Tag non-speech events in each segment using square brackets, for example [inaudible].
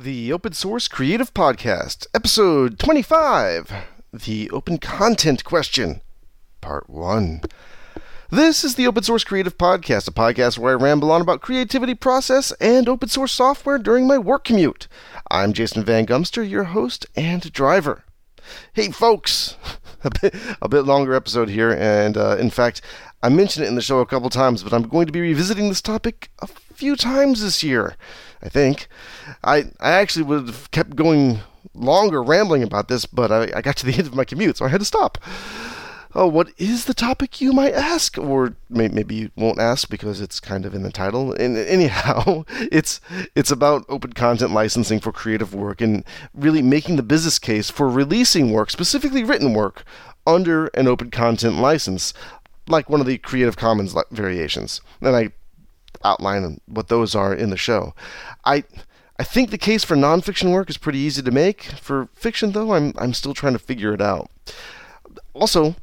The Open Source Creative Podcast, Episode 25 The Open Content Question, Part 1. This is the Open Source Creative Podcast, a podcast where I ramble on about creativity process and open source software during my work commute. I'm Jason Van Gumster, your host and driver. Hey, folks! [laughs] A bit, a bit longer episode here, and uh, in fact, I mentioned it in the show a couple times, but I'm going to be revisiting this topic a few times this year. I think. I I actually would have kept going longer rambling about this, but I, I got to the [laughs] end of my commute, so I had to stop. Oh, what is the topic, you might ask? Or may, maybe you won't ask because it's kind of in the title. And [laughs] anyhow, it's it's about open content licensing for creative work and really making the business case for releasing work, specifically written work, under an open content license, like one of the Creative Commons variations. And I outline what those are in the show. I I think the case for nonfiction work is pretty easy to make. For fiction, though, I'm I'm still trying to figure it out. Also,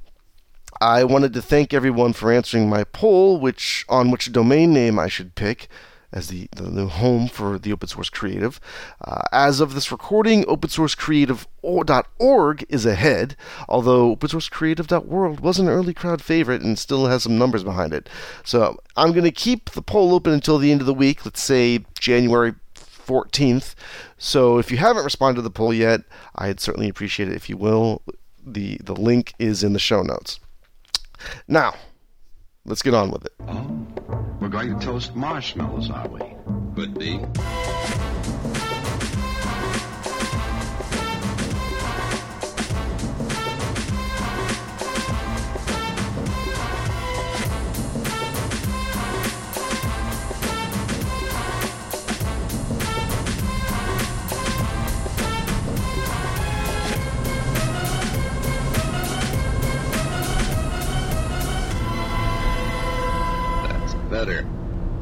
I wanted to thank everyone for answering my poll, which on which domain name I should pick as the, the new home for the open source creative. Uh, as of this recording, opensourcecreative.org is ahead, although opensourcecreative.world was an early crowd favorite and still has some numbers behind it. So I'm going to keep the poll open until the end of the week, let's say January 14th. So if you haven't responded to the poll yet, I'd certainly appreciate it if you will. The, the link is in the show notes. Now, let's get on with it. Oh, we're going to toast marshmallows, are we? Could be.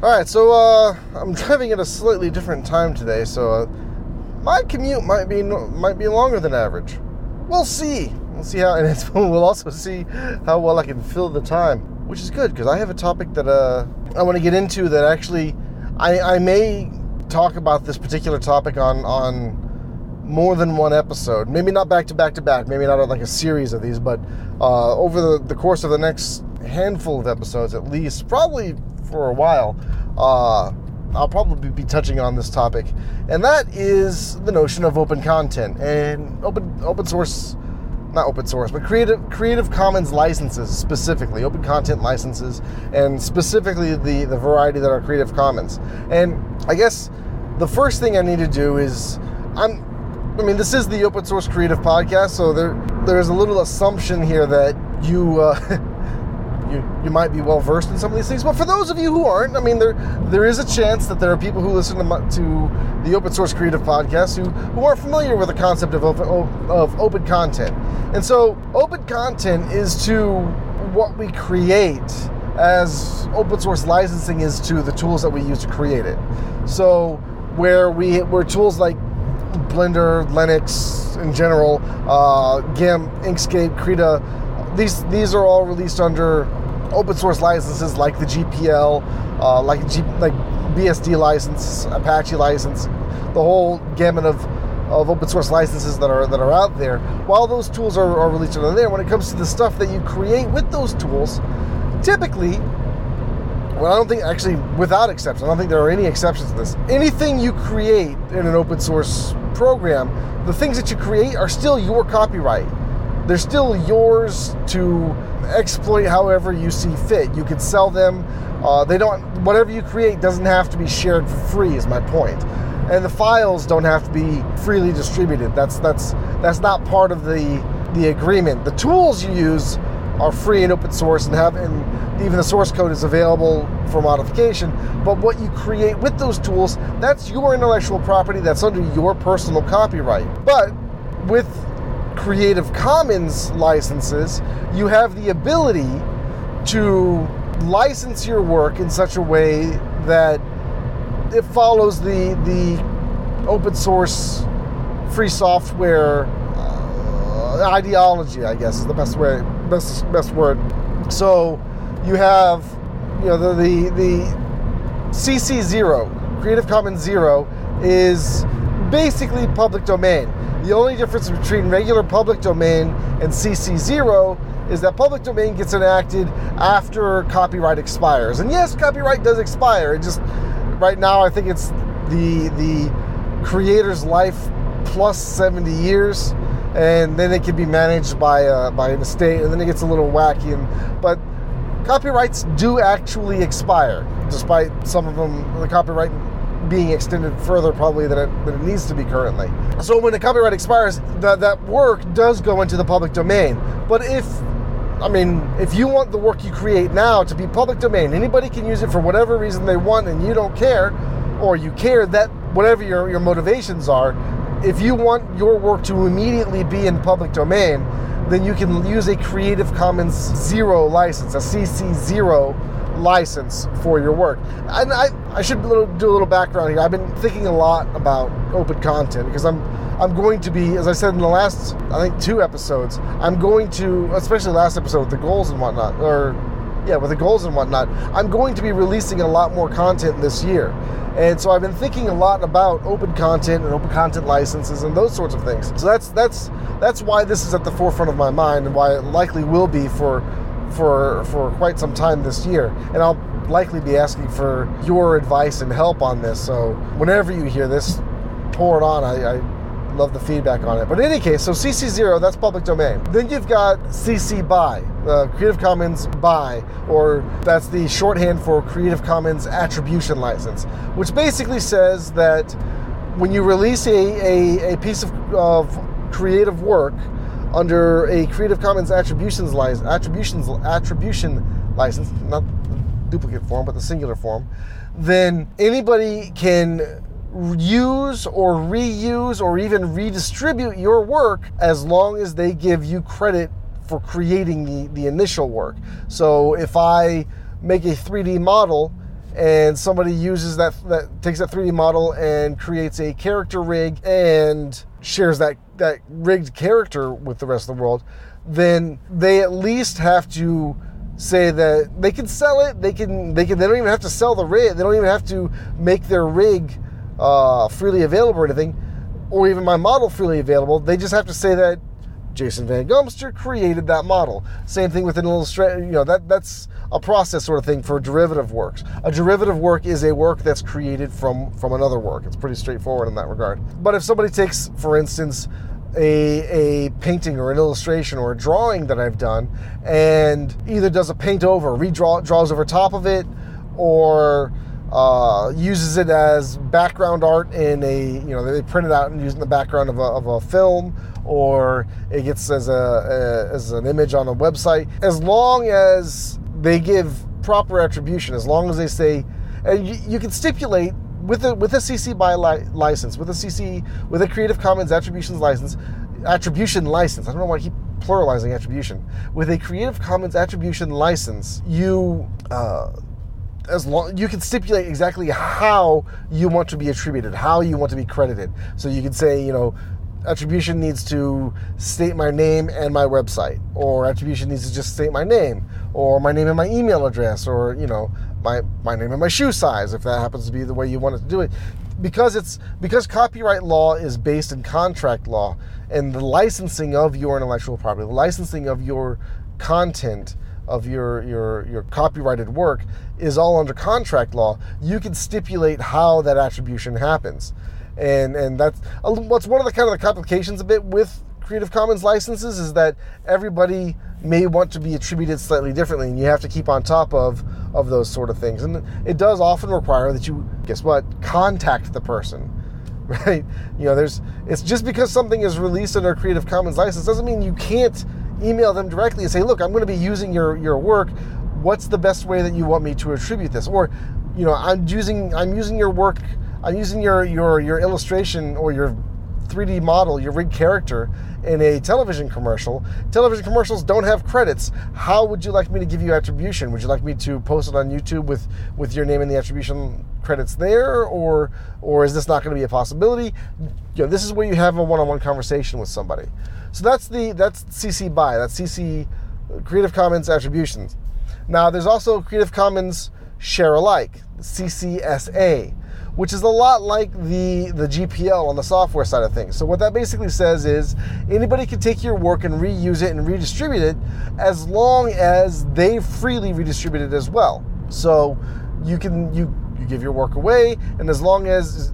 All right, so uh, I'm [laughs] driving at a slightly different time today, so uh, my commute might be might be longer than average. We'll see. We'll see how, and [laughs] we'll also see how well I can fill the time, which is good because I have a topic that uh, I want to get into that actually I, I may talk about this particular topic on on more than one episode. Maybe not back to back to back. Maybe not like a series of these, but uh, over the, the course of the next handful of episodes, at least, probably for a while, uh, I'll probably be touching on this topic, and that is the notion of open content and open open source, not open source, but creative Creative Commons licenses specifically, open content licenses, and specifically the the variety that are Creative Commons. And I guess the first thing I need to do is I'm. I mean, this is the open source creative podcast, so there there's a little assumption here that you. Uh, [laughs] you, you might be well versed in some of these things. But for those of you who aren't, I mean, there there is a chance that there are people who listen to, to the Open Source Creative Podcast who, who aren't familiar with the concept of open, of open content. And so, open content is to what we create as open source licensing is to the tools that we use to create it. So, where we where tools like Blender, Linux in general, uh, GIMP, Inkscape, Krita, these these are all released under open source licenses like the GPL, uh, like G, like BSD license, Apache license, the whole gamut of, of open source licenses that are that are out there. While those tools are, are released under there, when it comes to the stuff that you create with those tools, typically, well, I don't think actually, without exception, I don't think there are any exceptions to this. Anything you create in an open source program, the things that you create are still your copyright they're still yours to exploit however you see fit. You could sell them. Uh, they don't. Whatever you create doesn't have to be shared for free. Is my point. And the files don't have to be freely distributed. That's that's that's not part of the the agreement. The tools you use are free and open source and have and even the source code is available for modification. But what you create with those tools, that's your intellectual property. That's under your personal copyright. But with Creative Commons licenses, you have the ability to license your work in such a way that it follows the the open source free software uh, ideology. I guess is the best way best best word. So you have you know the the, the CC zero Creative Commons zero is basically public domain. The only difference between regular public domain and CC0 is that public domain gets enacted after copyright expires. And yes, copyright does expire. It just right now I think it's the the creator's life plus 70 years and then it can be managed by uh, by an estate and then it gets a little wacky and but copyrights do actually expire despite some of them the copyright being extended further probably than it, than it needs to be currently. So when the copyright expires, that that work does go into the public domain. But if I mean, if you want the work you create now to be public domain, anybody can use it for whatever reason they want and you don't care, or you care that whatever your, your motivations are, if you want your work to immediately be in public domain, then you can use a Creative Commons Zero license, a CC0 license for your work. And I, I should do a little background here. I've been thinking a lot about open content because I'm I'm going to be, as I said in the last I think two episodes, I'm going to, especially last episode with the goals and whatnot, or yeah, with the goals and whatnot, I'm going to be releasing a lot more content this year. And so I've been thinking a lot about open content and open content licenses and those sorts of things. So that's that's that's why this is at the forefront of my mind and why it likely will be for for for quite some time this year. And I'll likely be asking for your advice and help on this. So whenever you hear this, pour it on. I, I love the feedback on it. But in any case, so CC0, that's public domain. Then you've got CC BY, uh, Creative Commons BY, or that's the shorthand for Creative Commons Attribution License, which basically says that when you release a, a, a piece of, of creative work, under a Creative Commons attributions license, attributions attribution license, not duplicate form, but the singular form, then anybody can use or reuse or even redistribute your work as long as they give you credit for creating the, the initial work. So if I make a 3D model and somebody uses that that takes that 3D model and creates a character rig and shares that that rigged character with the rest of the world, then they at least have to say that they can sell it. They can they can they don't even have to sell the rig. They don't even have to make their rig uh, freely available or anything, or even my model freely available. They just have to say that Jason Van Gumster created that model. Same thing with an illustrator. You know that that's a process sort of thing for derivative works. A derivative work is a work that's created from from another work. It's pretty straightforward in that regard. But if somebody takes, for instance, a, a painting or an illustration or a drawing that I've done and either does a paint over, redraw draws over top of it, or uh, uses it as background art in a you know they print it out and use it in the background of a, of a film or it gets as a, a, as an image on a website as long as they give proper attribution as long as they say and you, you can stipulate with a with a CC BY li- license with a CC with a Creative Commons attributions license attribution license I don't know why I keep pluralizing attribution with a Creative Commons attribution license you uh, as long you can stipulate exactly how you want to be attributed, how you want to be credited. So you can say, you know, attribution needs to state my name and my website, or attribution needs to just state my name, or my name and my email address, or you know, my my name and my shoe size, if that happens to be the way you want to do it. Because it's because copyright law is based in contract law, and the licensing of your intellectual property, the licensing of your content of your your your copyrighted work is all under contract law, you can stipulate how that attribution happens. And and that's what's one of the kind of the complications a bit with Creative Commons licenses is that everybody may want to be attributed slightly differently and you have to keep on top of of those sort of things. And it does often require that you guess what, contact the person. [laughs] Right? You know, there's it's just because something is released under a Creative Commons license doesn't mean you can't email them directly and say, look, I'm going to be using your, your work. What's the best way that you want me to attribute this? Or, you know, I'm using I'm using your work, I'm using your your your illustration or your 3D model, your rig character in a television commercial. Television commercials don't have credits. How would you like me to give you attribution? Would you like me to post it on YouTube with with your name and the attribution credits there, or or is this not going to be a possibility? You know, this is where you have a one-on-one conversation with somebody. So that's the that's CC BY. That's CC Creative Commons attributions. Now there's also Creative Commons share alike, CCSA, which is a lot like the, the GPL on the software side of things. So, what that basically says is anybody can take your work and reuse it and redistribute it as long as they freely redistribute it as well. So, you can you you give your work away, and as long as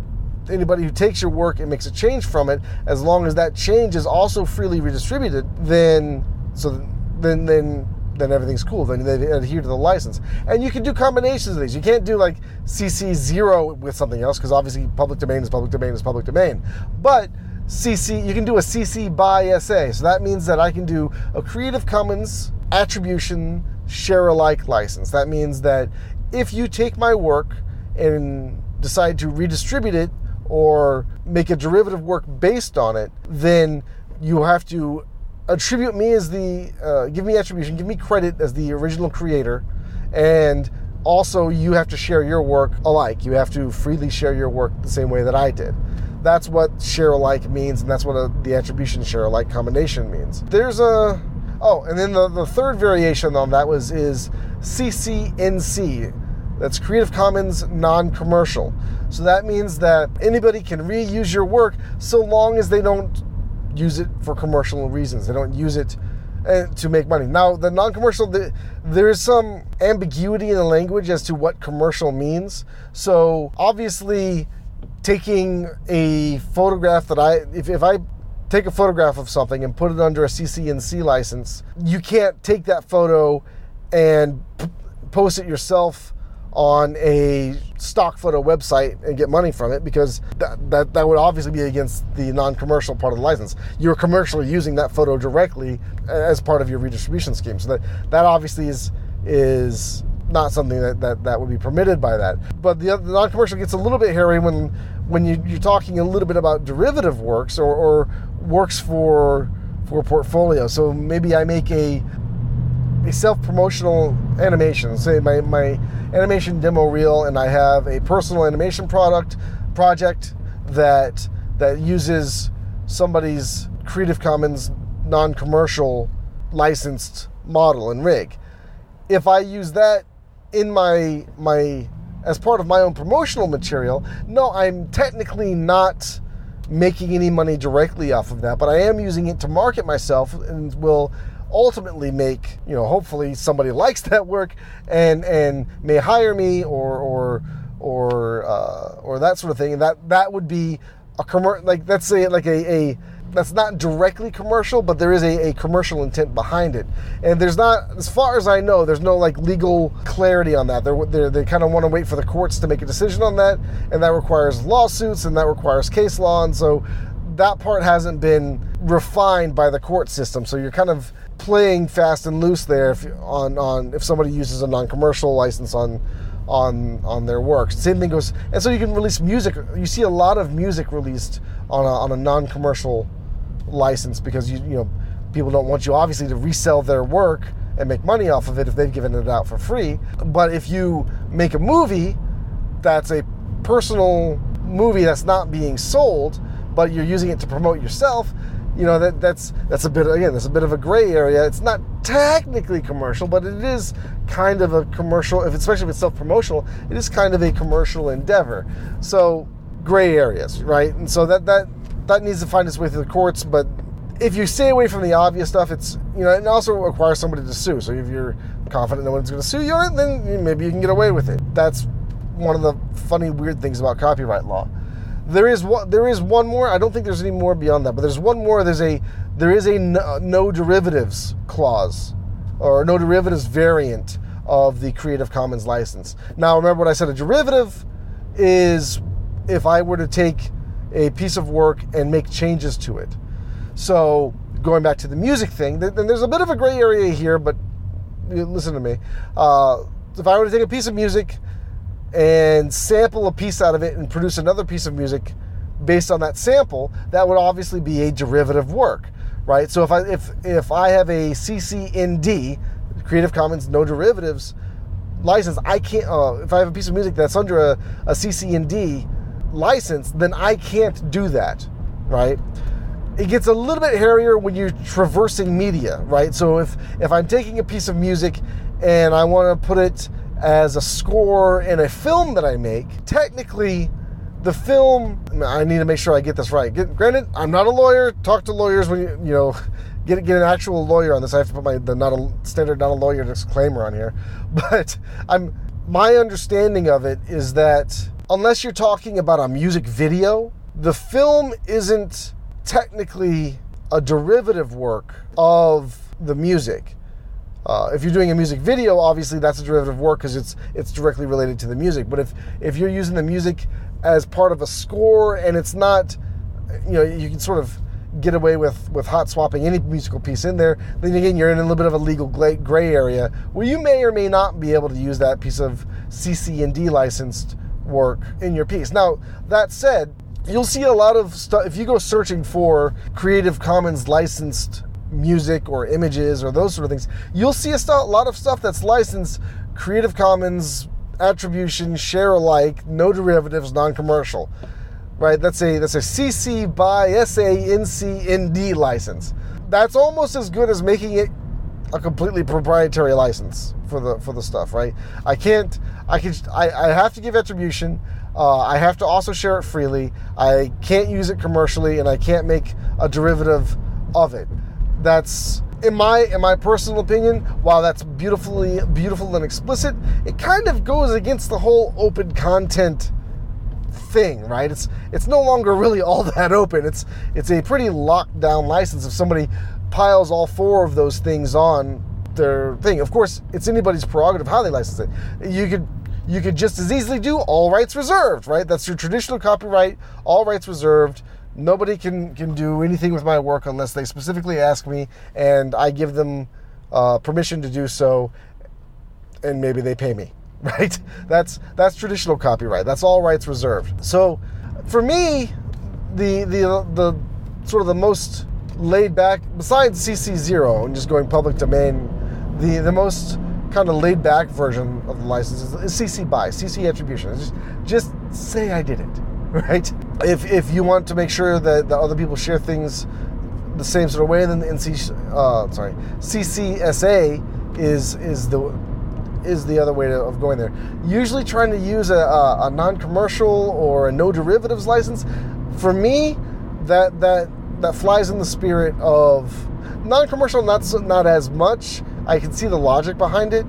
anybody who takes your work and makes a change from it, as long as that change is also freely redistributed, then so then then then everything's cool. Then they adhere to the license, and you can do combinations of these. You can't do like CC zero with something else because obviously public domain is public domain is public domain, but CC you can do a CC by SA. So that means that I can do a Creative Commons attribution share alike license. That means that if you take my work and decide to redistribute it or make a derivative work based on it, then you have to attribute me as the, uh, give me attribution, give me credit as the original creator, and also you have to share your work alike. You have to freely share your work the same way that I did. That's what share alike means, and that's what a, the attribution share alike combination means. There's a oh, and then the, the third variation on that was is CCNC. That's Creative Commons non-commercial. So that means that anybody can reuse your work so long as they don't use it for commercial reasons. They don't use it uh, to make money. Now, the non-commercial, the, there is some ambiguity in the language as to what commercial means. So obviously, taking a photograph that I, if, if I take a photograph of something and put it under a CCNC license, you can't take that photo and p- post it yourself on a stock photo website and get money from it because that, that, that would obviously be against the non-commercial part of the license. You're commercially using that photo directly as part of your redistribution scheme. So that, that obviously is is not something that, that, that would be permitted by that. But the, the non-commercial gets a little bit hairy when when you, you're talking a little bit about derivative works or, or works for for portfolio. So maybe I make a a self-promotional animation. Say my, my animation demo reel, and I have a personal animation product project that that uses somebody's Creative Commons non-commercial licensed model and rig. If I use that in my my as part of my own promotional material, no, I'm technically not making any money directly off of that, but I am using it to market myself and will ultimately make you know hopefully somebody [laughs] likes that work and and may hire me or or or uh, or that sort of thing and that that would be a commercial like let's say like a, a that's not directly commercial, but there is a, a, commercial intent behind it. And there's not, as far as I know, there's no like legal clarity on that. They're, they're, they kind of want to wait for the courts to make a decision on that, and that requires lawsuits and that requires case law. And so that part hasn't been refined by the court system. So you're kind of playing fast and loose there if, on on if somebody uses a non-commercial license on on on their work. Same thing goes, and so you can release music. You see a lot of music released on a, on a non-commercial license because you you know people don't want you obviously to resell their work and make money off of it if they've given it out for free. But if you make a movie that's a personal movie that's not being sold, but you're using it to promote yourself, you know that that's that's a bit again that's a bit of a gray area. It's not technically commercial but it is kind of a commercial if especially if it's self-promotional it is kind of a commercial endeavor. So gray areas right? And so that that that needs to find its way through the courts but if you stay away from the obvious stuff it's you know it also requires somebody to sue. So if you're confident no one's going to sue you then maybe you can get away with it. That's one of the funny weird things about copyright law there is one. There is one more. I don't think there's any more beyond that. But there's one more. There's a there is a no, no derivatives clause or no derivatives variant of the Creative Commons license. Now remember what I said. A derivative is if I were to take a piece of work and make changes to it. So going back to the music thing, then there's a bit of a gray area here. But listen to me. Uh, if I were to take a piece of music and sample a piece out of it and produce another piece of music based on that sample, that would obviously be a derivative work, right? So if I if if I have a CCND, Creative Commons No Derivatives license, I can't. Uh, if I have a piece of music that's under a, a CCND license, then I can't do that, right? It gets a little bit hairier when you're traversing media, right? So if if I'm taking a piece of music and I want to put it as a score in a film that I make, technically the film. I need to make sure I get this right. Get, granted, I'm not a lawyer. Talk to lawyers when you you know [laughs] get get an actual lawyer on this. I have to put my the not a standard not a lawyer disclaimer on here, [laughs] but I'm my understanding of it is that unless you're talking about a music video, the film isn't technically a derivative work of the music. Uh, if you're doing a music video, obviously that's a derivative work because it's it's directly related to the music. But if if you're using the music as part of a score and it's not, you know, you can sort of get away with with hot swapping any musical piece in there. Then again, you're in a little bit of a legal gray area where you may or may not be able to use that piece of CCND licensed work in your piece. Now that said, you'll see a lot of stuff if you go searching for Creative Commons licensed music or images or those sort of things, you'll see a, lot of stuff that's licensed Creative Commons attribution, share alike, no derivatives, non-commercial. Right? That's a that's a CC by SA NC ND license. That's almost as good as making it a completely proprietary license for the for the stuff, right? I can't I can I, I have to give attribution. Uh, I have to also share it freely. I can't use it commercially, and I can't make a derivative of it that's in my in my personal opinion, while that's beautifully beautiful and explicit, it kind of goes against the whole open content thing, right? It's it's no longer really [laughs] all that open. It's it's a pretty locked down license if somebody piles all four of those things on their thing. Of course, it's anybody's prerogative how they license it. You could you could just as easily do all rights reserved, right? That's your traditional copyright, all rights reserved nobody can can do anything with my work unless they specifically ask me and I give them uh, permission to do so, and maybe they pay me. [laughs] Right? That's that's traditional copyright. That's all rights reserved. So, for me, the the the sort of the most laid back, besides CC zero and just going public domain, the the most kind of laid back version of the license is, CC BY, CC attribution. Just just say I did it [laughs] right? If if you want to make sure that the other people share things the same sort of way, then the NC uh, sorry CCSA is is the is the other way to, of going there. Usually, trying to use a, a, a non-commercial or a no derivatives license, for me, that that that flies in the spirit of non-commercial. Not so, not as much. I can see the logic behind it,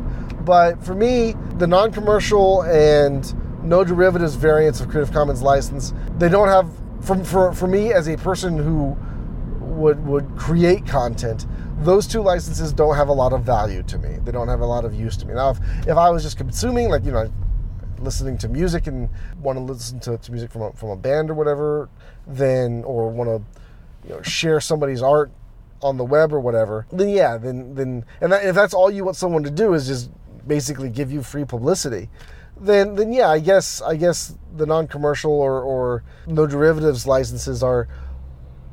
but for me, the non-commercial and no derivatives variants of Creative Commons license. They don't have for, for, for me as a person who would would create content, those two licenses don't have a lot of value to me. They don't have a lot of use to me. Now if, if I was just consuming like, you know, listening to music and want to listen to, to music from a, from a band or whatever, then or want to you know share somebody's art on the web or whatever, then yeah, then then and that, if that's all you want someone to do is just basically give you free publicity, then then yeah, I guess I guess the non-commercial or, or no derivatives licenses are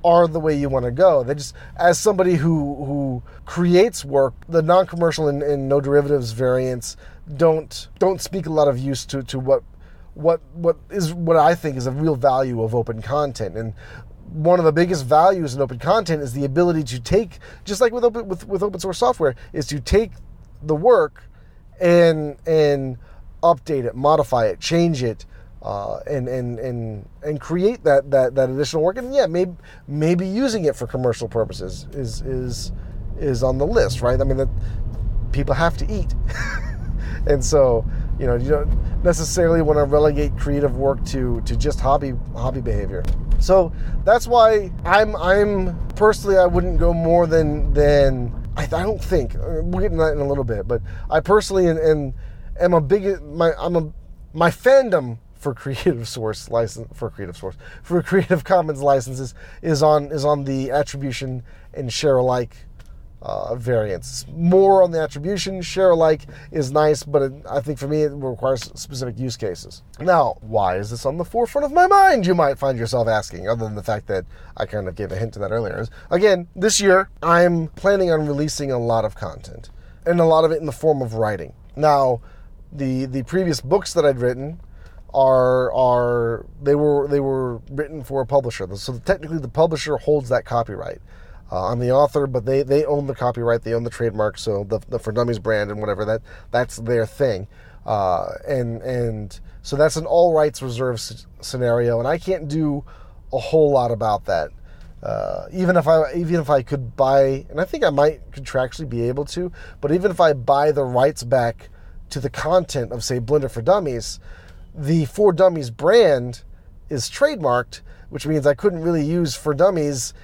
are the way you want to go. They just as somebody who who creates work, the non-commercial and, and no derivatives variants don't don't speak a lot of use to, to what what what is what I think is a real value of open content. And one of the biggest values in open content is the ability to take just like with open with, with open source software, is to take the work and and update it, modify it, change it, uh, and and and and create that that that additional work. And yeah, maybe maybe using it for commercial purposes is is is on the list, right? I mean that people have to eat, [laughs] and so you know you don't necessarily want to relegate creative work to to just hobby hobby behavior. So that's why I'm I'm personally I wouldn't go more than than I, don't think uh, we'll get into that in a little bit, but I personally and, and am a big my I'm a my fandom for [laughs] Creative Source license for Creative Source for Creative Commons licenses is on is on the attribution and share alike uh, variants. More on the attribution share alike is nice, but it, I think for me it requires specific use cases. Now, why is this on the forefront of my mind? You might find yourself asking, other than the fact that I kind of gave a hint to that earlier. Is, Again, this year I'm planning on releasing a lot of content, and a lot of it in the form of writing. Now the the previous books that I'd written are are they were they were written for a publisher. So technically, the publisher holds that copyright. Uh, I'm the author, but they, they own the copyright. They own the trademark. So the, the For Dummies brand and whatever that that's their thing. uh, and and so that's an all rights reserved scenario, and I can't do a whole lot about that. Uh, even if I even if I could buy, and I think I might contractually be able to, but even if I buy the rights back to the content of say Blender for Dummies, the For Dummies brand is trademarked, which means I couldn't really use For Dummies.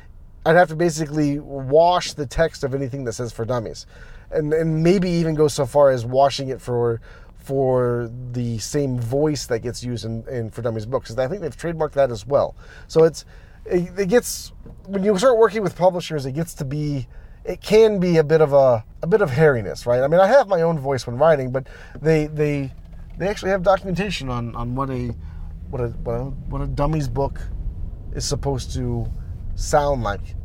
I'd have to basically wash the text of anything that says For Dummies, and and maybe even go so far as washing it for for the same voice that gets used in, in For Dummies books. I think they've trademarked that as well. So it's it, it gets when you start working with publishers, it gets to be it can be a bit of a a bit of hairiness, right? I mean, I have my own voice when writing, but they they they actually have documentation on on what a what a what a, what a dummies book is supposed to sound like.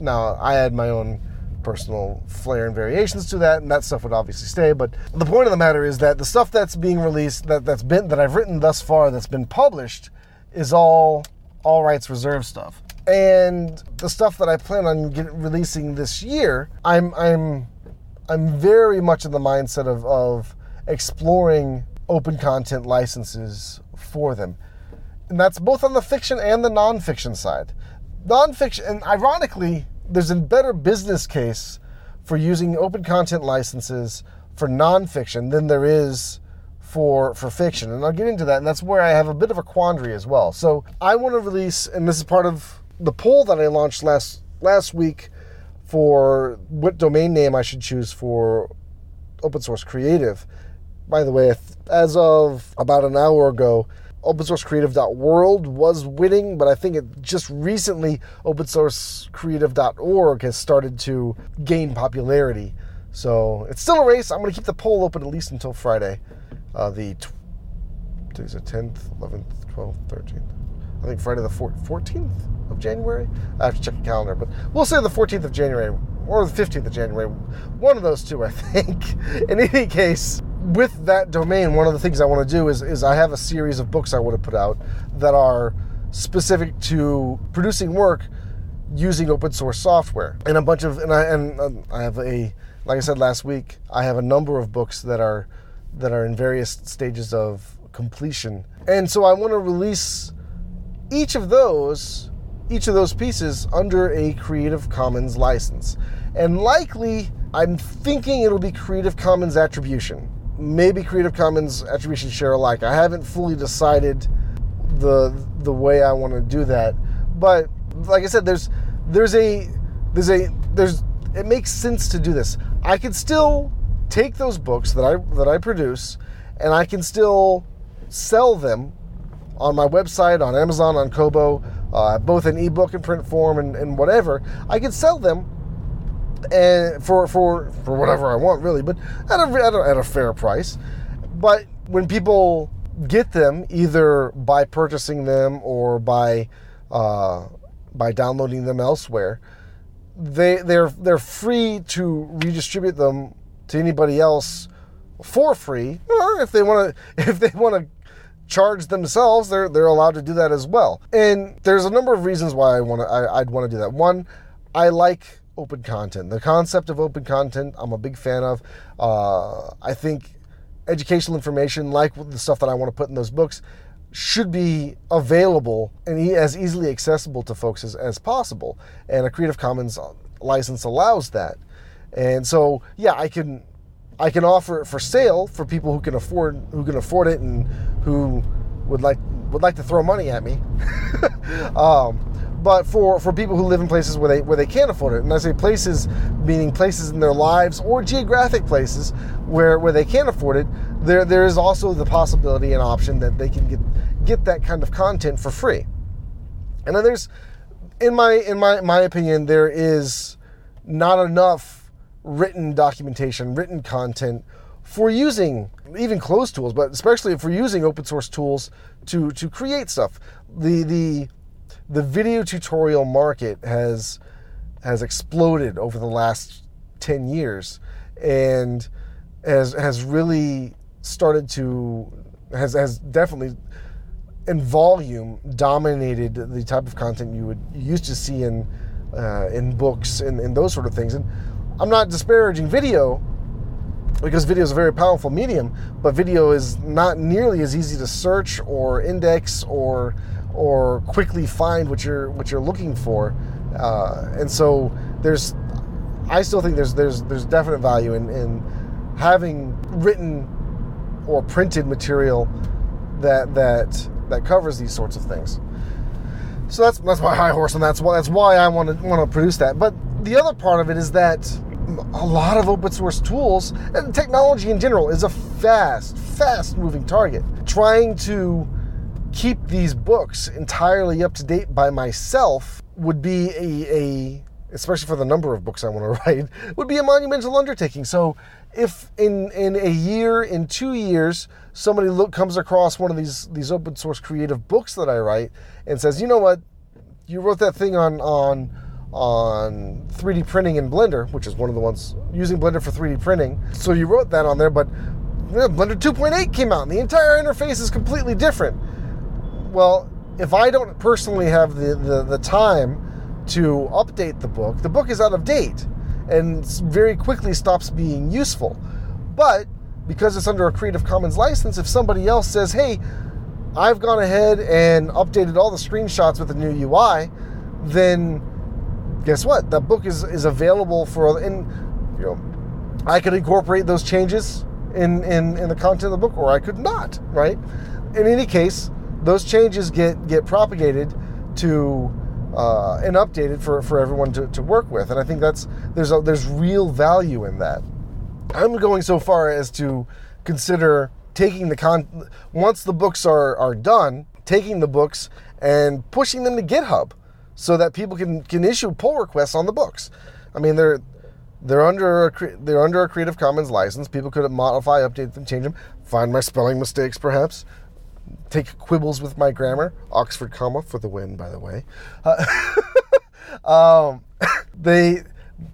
Now, I had my own personal flair and variations to that, and that stuff would obviously stay. But the point of the matter is that the stuff that's being released, that that's been that I've written thus far, that's been published, is all all rights reserved stuff. And the stuff that I plan on get, releasing this year, I'm I'm I'm very much in the mindset of, of exploring open content licenses for them. And that's both on the fiction and the nonfiction side. Nonfiction, and ironically, there's a better business case for using open content licenses for nonfiction than there is for for fiction. And I'll get into that, and that's where I have a bit of a quandary as well. So I want to release, and this is part of the poll that I launched last last week for what domain name I should choose for open source creative. By the way, as of about an hour ago, opensourcecreative.world was winning, but I think it just recently opensourcecreative.org has started to gain popularity. So it's still a race. I'm going to keep the poll open at least until Friday, uh, the tw- today's the 10th, 11th, 12th, 13th. I think Friday the 14th of January. I have to check the calendar, but we'll say the 14th of January or the 15th of January. One of those two, I [laughs] think. In any case, with that domain, one of the things I want to do is, is I have a series of books I want to put out that are specific to producing work using open source software and a bunch of and I and um, I have a like I said last week I have a number of books that are that are in various stages of completion and so I want to release each of those each of those pieces under a Creative Commons license. And likely I'm thinking it'll be Creative Commons attribution. Maybe Creative Commons attribution share alike. I haven't fully decided the the way I want to do that. But like I said, there's there's a there's a there's it makes sense to do this. I can still take those books that I that I produce, and I can still sell them on my website, on Amazon, on Kobo, uh, both in ebook and print form, and, and whatever. I can sell them and for for for whatever I want, really, but at a, at a at a fair price. But when people get them, either by purchasing them or by uh, by downloading them elsewhere, they they're they're free to redistribute them to anybody else for free, or if they want to [laughs] if they want to charge themselves, they're they're allowed to do that as well. And there's a number of reasons why I want to I, I'd want to do that. One, I like open content. The concept of open content, I'm a big fan of. Uh, I think educational information, like the stuff that I want to put in those books, should be available and as easily accessible to folks as, as possible. And a Creative Commons license allows that. And so, yeah, I can I can offer it for sale for people who can afford who can afford it and who would like would like to throw money at me. [laughs] um, but for, for people who live in places where they where they can't afford it, and I say places meaning places in their lives or geographic places where, where they can't afford it, there there is also the possibility and option that they can get get that kind of content for free. And then there's in my in my my opinion, there is not enough written documentation, written content for using even closed tools, but especially for using open source tools to to create stuff. The the the video tutorial market has has exploded over the last 10 years and has has really started to has has definitely in volume dominated the type of content you would used to see in uh, in books and, and those sort of things and I'm not disparaging video because video is a very powerful medium, but video is not nearly as easy to search or index or or quickly find what you're what you're looking for. Uh, and so there's, I still think there's there's there's definite value in, in having written or printed material that that that covers these sorts of things. So that's that's my high horse, and that's why that's why I want to want to produce that. But the other part of it is that a lot of open source tools and technology in general is a fast, fast moving target. Trying to keep these books entirely up to date by myself would be a, a especially for the number of books I want to [laughs] write, would be a monumental undertaking. So if in in a year, in two years, somebody look, comes across one of these these open source creative books that I write and says, you know what, you wrote that thing on on on 3D printing in Blender, which is one of the ones using Blender for 3D printing. So you wrote that on there, but Blender 2.8 came out and the entire interface is completely different. Well, if I don't personally have the, the, the time to update the book, the book is out of date and very quickly stops being useful. But because it's under a Creative Commons license, if somebody else says, hey, I've gone ahead and updated all the screenshots with the new UI, then guess what? That book is, is available for, and you know, I could incorporate those changes in, in, in the content of the book, or I could not, right? In any case, those changes get, get propagated to uh, and updated for, for everyone to, to work with. And I think that's there's a, there's real value in that. I'm going so far as to consider taking the con once the books are, are done, taking the books and pushing them to GitHub so that people can, can issue pull requests on the books. I mean, they're they're under a, they're under a Creative Commons license. People could modify, update them, change them, find my spelling mistakes, perhaps take quibbles with my grammar. Oxford comma for the win, by the way. Uh, [laughs] um, [laughs] they,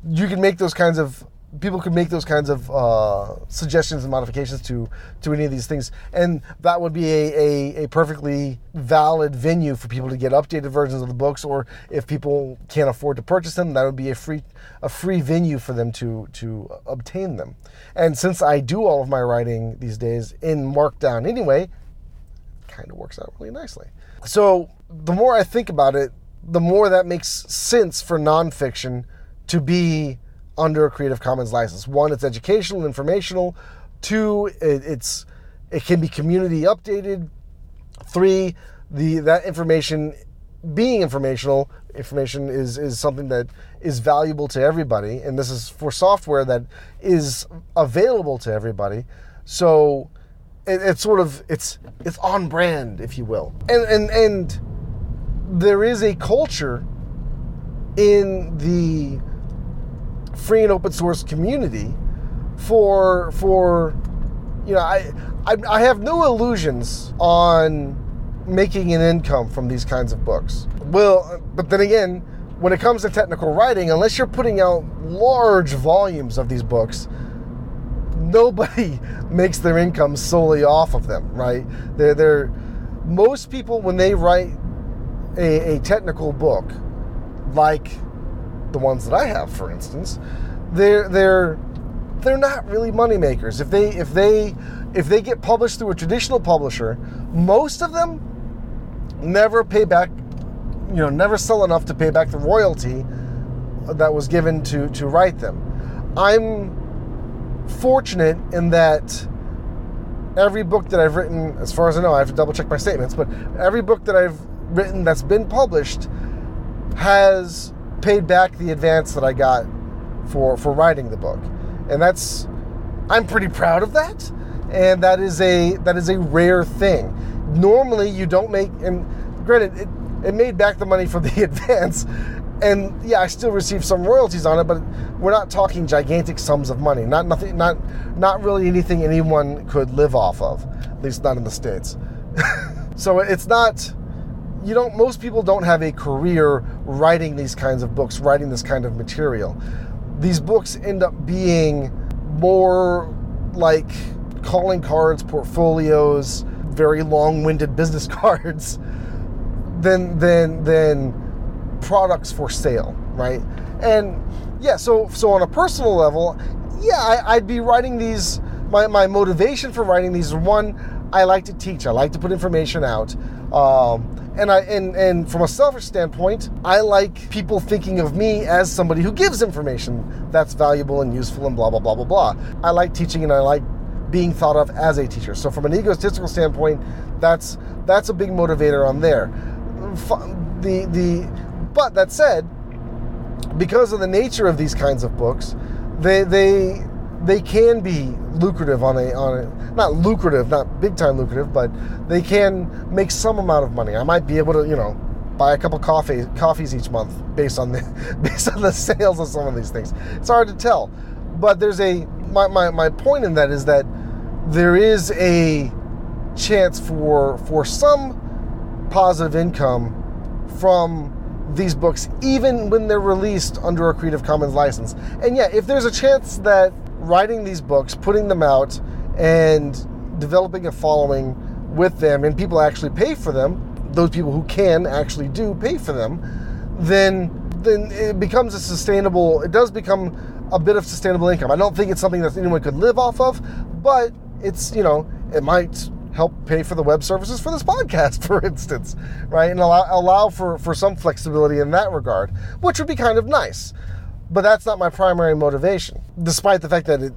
you can make those kinds of people can make those kinds of uh, suggestions and modifications to to any of these things, and that would be a, a, a, perfectly valid venue for people to get updated versions of the books. Or if people can't afford to purchase them, that would be a free a free venue for them to to obtain them. And since I do all of my writing these days in Markdown anyway, kind of works out really nicely. So the more I think about it, the more that makes sense for nonfiction to be under a Creative Commons license. One, it's educational, informational. Two, it, it's it can be community updated. Three, the that information being informational, information is is something that is valuable to everybody, and this is for software that is available to everybody. So it, it's sort of it's it's on brand, if you will, and and and there is a culture in the free and open source community for for you know I, I I have no illusions on making an income from these kinds of books. Well, but then again, when it comes to technical writing, unless you're putting out large volumes of these books, nobody [laughs] makes their income solely off of them, right? They're, they're most people when they write a, a technical book, like the ones that I have, for instance, they're they're they're not really money makers. If they if they if they get published through a traditional publisher, most of them never pay back, you know, never sell enough to pay back the royalty that was given to to write them. I'm fortunate in that every book that I've written, as far as I know, I have to double check my statements, but every book that I've written that's been published has paid back the advance that I got for for writing the book. And that's I'm pretty proud of that. And that is a that is a rare thing. Normally you don't make and granted it, it made back the money for the [laughs] advance and yeah, I still receive some royalties on it, but we're not talking gigantic sums of money. Not nothing, not not really anything anyone could live off of. At least not in the states. [laughs] so it's not. You don't. Most people don't have a career writing these kinds of books, writing this kind of material. These books end up being more like calling cards, portfolios, very long-winded [laughs] business cards than than than products for sale, right? And yeah, so so on a personal level, yeah, I, I'd be writing these. My, my motivation for writing these is one, I like to teach. I like to put information out. Um, and I and and from a selfish standpoint, I like people thinking of me as somebody who gives information that's valuable and useful and blah blah blah blah blah. I like teaching and I like being thought of as a teacher. So from an egotistical standpoint, that's that's a big motivator on there. The the but that said, because of the nature of these kinds of books, they they they can be lucrative on a on a not lucrative, not big time lucrative, but they can make some amount of money. I might be able to, you know, buy a couple coffee coffees each month based on the [laughs] based on the sales of some of these things. It's hard to tell. But there's a my, my, my point in that is that there is a chance for for some positive income from these books even when they're released under a Creative Commons license. And yeah, if there's a chance that writing these books, putting them out, and developing a following with them, and people actually pay for them, those people who can actually do pay for them, then then it becomes a sustainable. It does become a bit of sustainable income. I don't think it's something that anyone could live off of, but it's you know it might help pay for the web services for this podcast, [laughs] for instance, right? And allow, allow for, for some flexibility in that regard, which would be kind of nice. But that's not my primary motivation, despite the fact that it,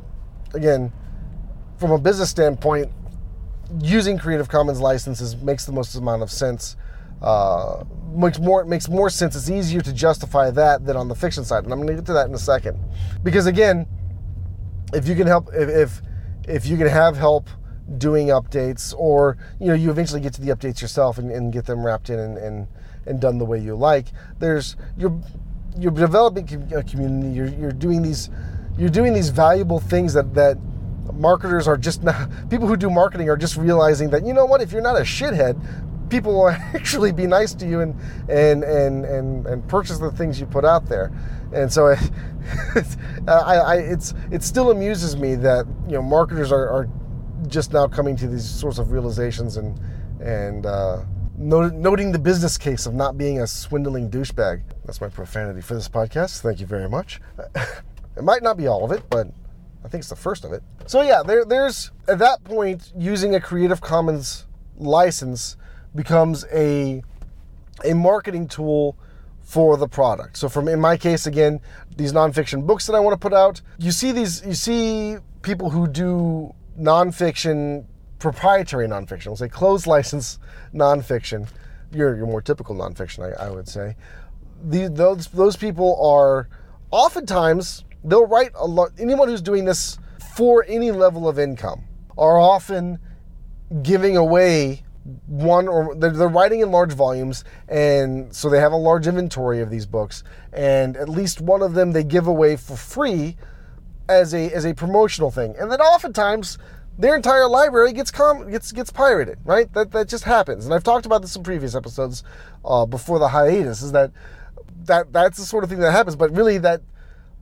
again, from a business standpoint, using Creative Commons licenses makes the most amount of sense. Uh, makes more makes more sense. It's easier to justify that than on the fiction side, and I'm going to get to that in a second. Because again, if you can help, if if, if you can have help doing updates, or you know, you eventually get to the updates yourself and, and get them wrapped in and, and and done the way you like. There's you're you're developing a community. You're you're doing these you're doing these valuable things that that marketers are just not [laughs] people who do marketing are just realizing that you know what if you're not a shithead people will [laughs] actually be nice to you and and and and, and purchase the things you put out there and so it, [laughs] I, I, it's it still amuses me that you know marketers are, are just now coming to these sorts of realizations and and uh, noting the business case of not being a swindling douchebag. That's my profanity for this podcast. Thank you very much. [laughs] it might not be all of it, but I think it's the first of it. So yeah, there, there's at that point using a Creative Commons license becomes a a marketing tool for the product. So from in my case again, these nonfiction books that I want to put out, you see these you see people who do nonfiction, proprietary nonfiction, we'll say closed license nonfiction, your, your more typical nonfiction, I, I would say. The, those, those people are oftentimes, they'll write a lot, anyone who's doing this for any level of income are often giving away one or they're, they're, writing in large volumes and so they have a large inventory of these books and at least one of them they give away for free as a as a promotional thing, and then oftentimes their entire library gets com- gets gets pirated. Right? That that just happens, and I've talked about this in previous episodes uh, before the hiatus. Is that that that's the sort of thing that happens, but really that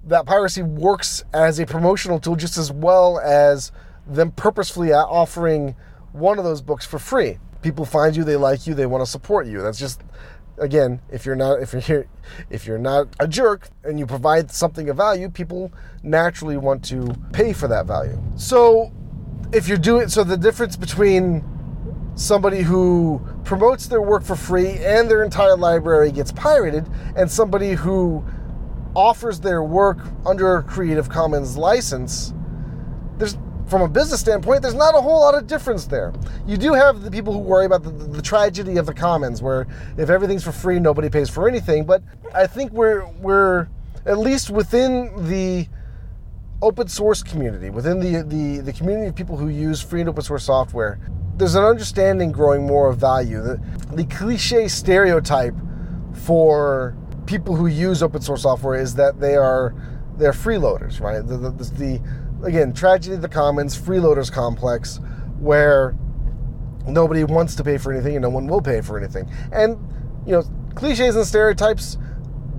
that piracy works as a promotional tool just as well as them purposefully offering one of those books for free. People find you, they like you, they want to support you. That's just again, if you're not if you're if you're not a jerk and you provide something of value, people naturally want to pay for that value. So if you're doing so the difference between somebody who promotes their work for free and their entire library gets pirated and somebody who offers their work under a Creative Commons license, there's from a business standpoint, there's not a whole lot of difference there. You do have the people who worry about the, the, the, tragedy of the commons, where if everything's for free, nobody pays for anything. But I think we're we're at least within the open source community, within the, the, the community of people who use free and open source software, there's an understanding growing more of value. The, the cliche stereotype for people who use open source software is that they are they're freeloaders, right? The, the, the again, tragedy of the commons, freeloaders complex, where nobody wants to pay for anything and no one will pay for anything. And, you know, cliches and stereotypes